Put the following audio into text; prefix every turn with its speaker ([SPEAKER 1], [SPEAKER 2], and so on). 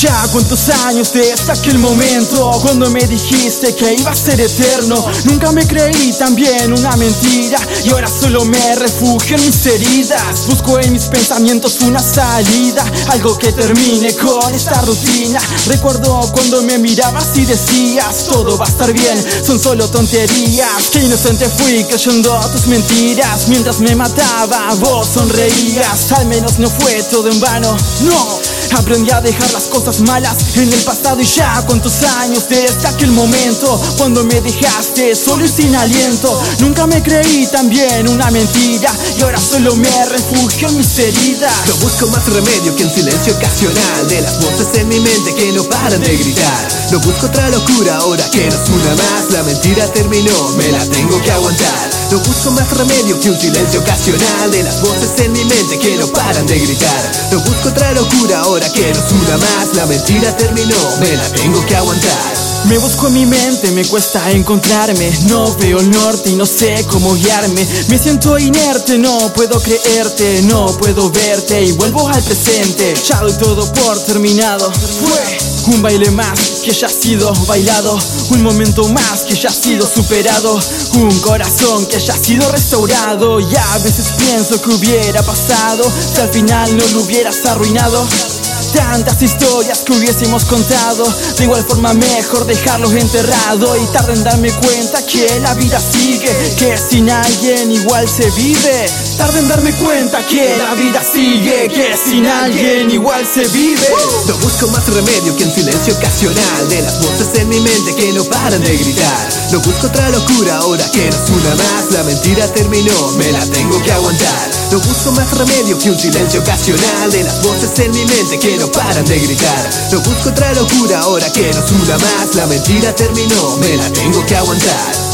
[SPEAKER 1] Ya cuántos años desde aquel momento Cuando me dijiste que iba a ser eterno. Nunca me creí también una mentira Y ahora solo me refugio en mis heridas. Busco en mis pensamientos una salida Algo que termine con esta rutina. Recuerdo cuando me mirabas y decías Todo va a estar bien, son solo tonterías. Qué inocente fui creyendo tus mentiras. Mientras me mataba vos sonreías. Al menos no fue todo en vano, no Aprendí a dejar las cosas malas en el pasado y ya cuántos años desde aquel momento cuando me dejaste solo y sin aliento. Nunca me creí también una mentira y ahora solo me refugio en mis heridas.
[SPEAKER 2] No busco más remedio que un silencio ocasional de las voces en mi mente que no paran de gritar. No busco otra locura ahora que no es una más. La mentira terminó, me la tengo que aguantar. No busco más remedio que un silencio ocasional de las voces en mi mente que no paran de gritar. No busco otra locura ahora que no una más. La mentira terminó, me la tengo que aguantar.
[SPEAKER 1] Me busco en mi mente, me cuesta encontrarme. No veo el norte y no sé cómo guiarme. Me siento inerte, no puedo creerte No puedo verte. Y vuelvo al presente. Ya doy todo por terminado. Fue un baile más que ya ha sido bailado. Un momento más que ya ha sido superado. Un corazón que ya ha sido restaurado. Y a veces pienso que hubiera pasado Si al final no lo hubieras arruinado Tantas historias que hubiésemos contado. De igual forma mejor dejarlos enterrado Y tarde en darme cuenta que la vida sigue Que sin alguien igual se vive. Tarde en darme cuenta que la vida sigue Que sin alguien igual se vive.
[SPEAKER 2] No busco más remedio que un silencio ocasional De las voces en mi mente que no paran de gritar. No busco otra locura ahora que no es una más. La mentira terminó, me la tengo que aguantar No busco más remedio que un silencio ocasional. De las voces en mi mente que no paran de gritar. No busco otra locura ahora que no es una más. La mentira terminó, me la tengo que aguantar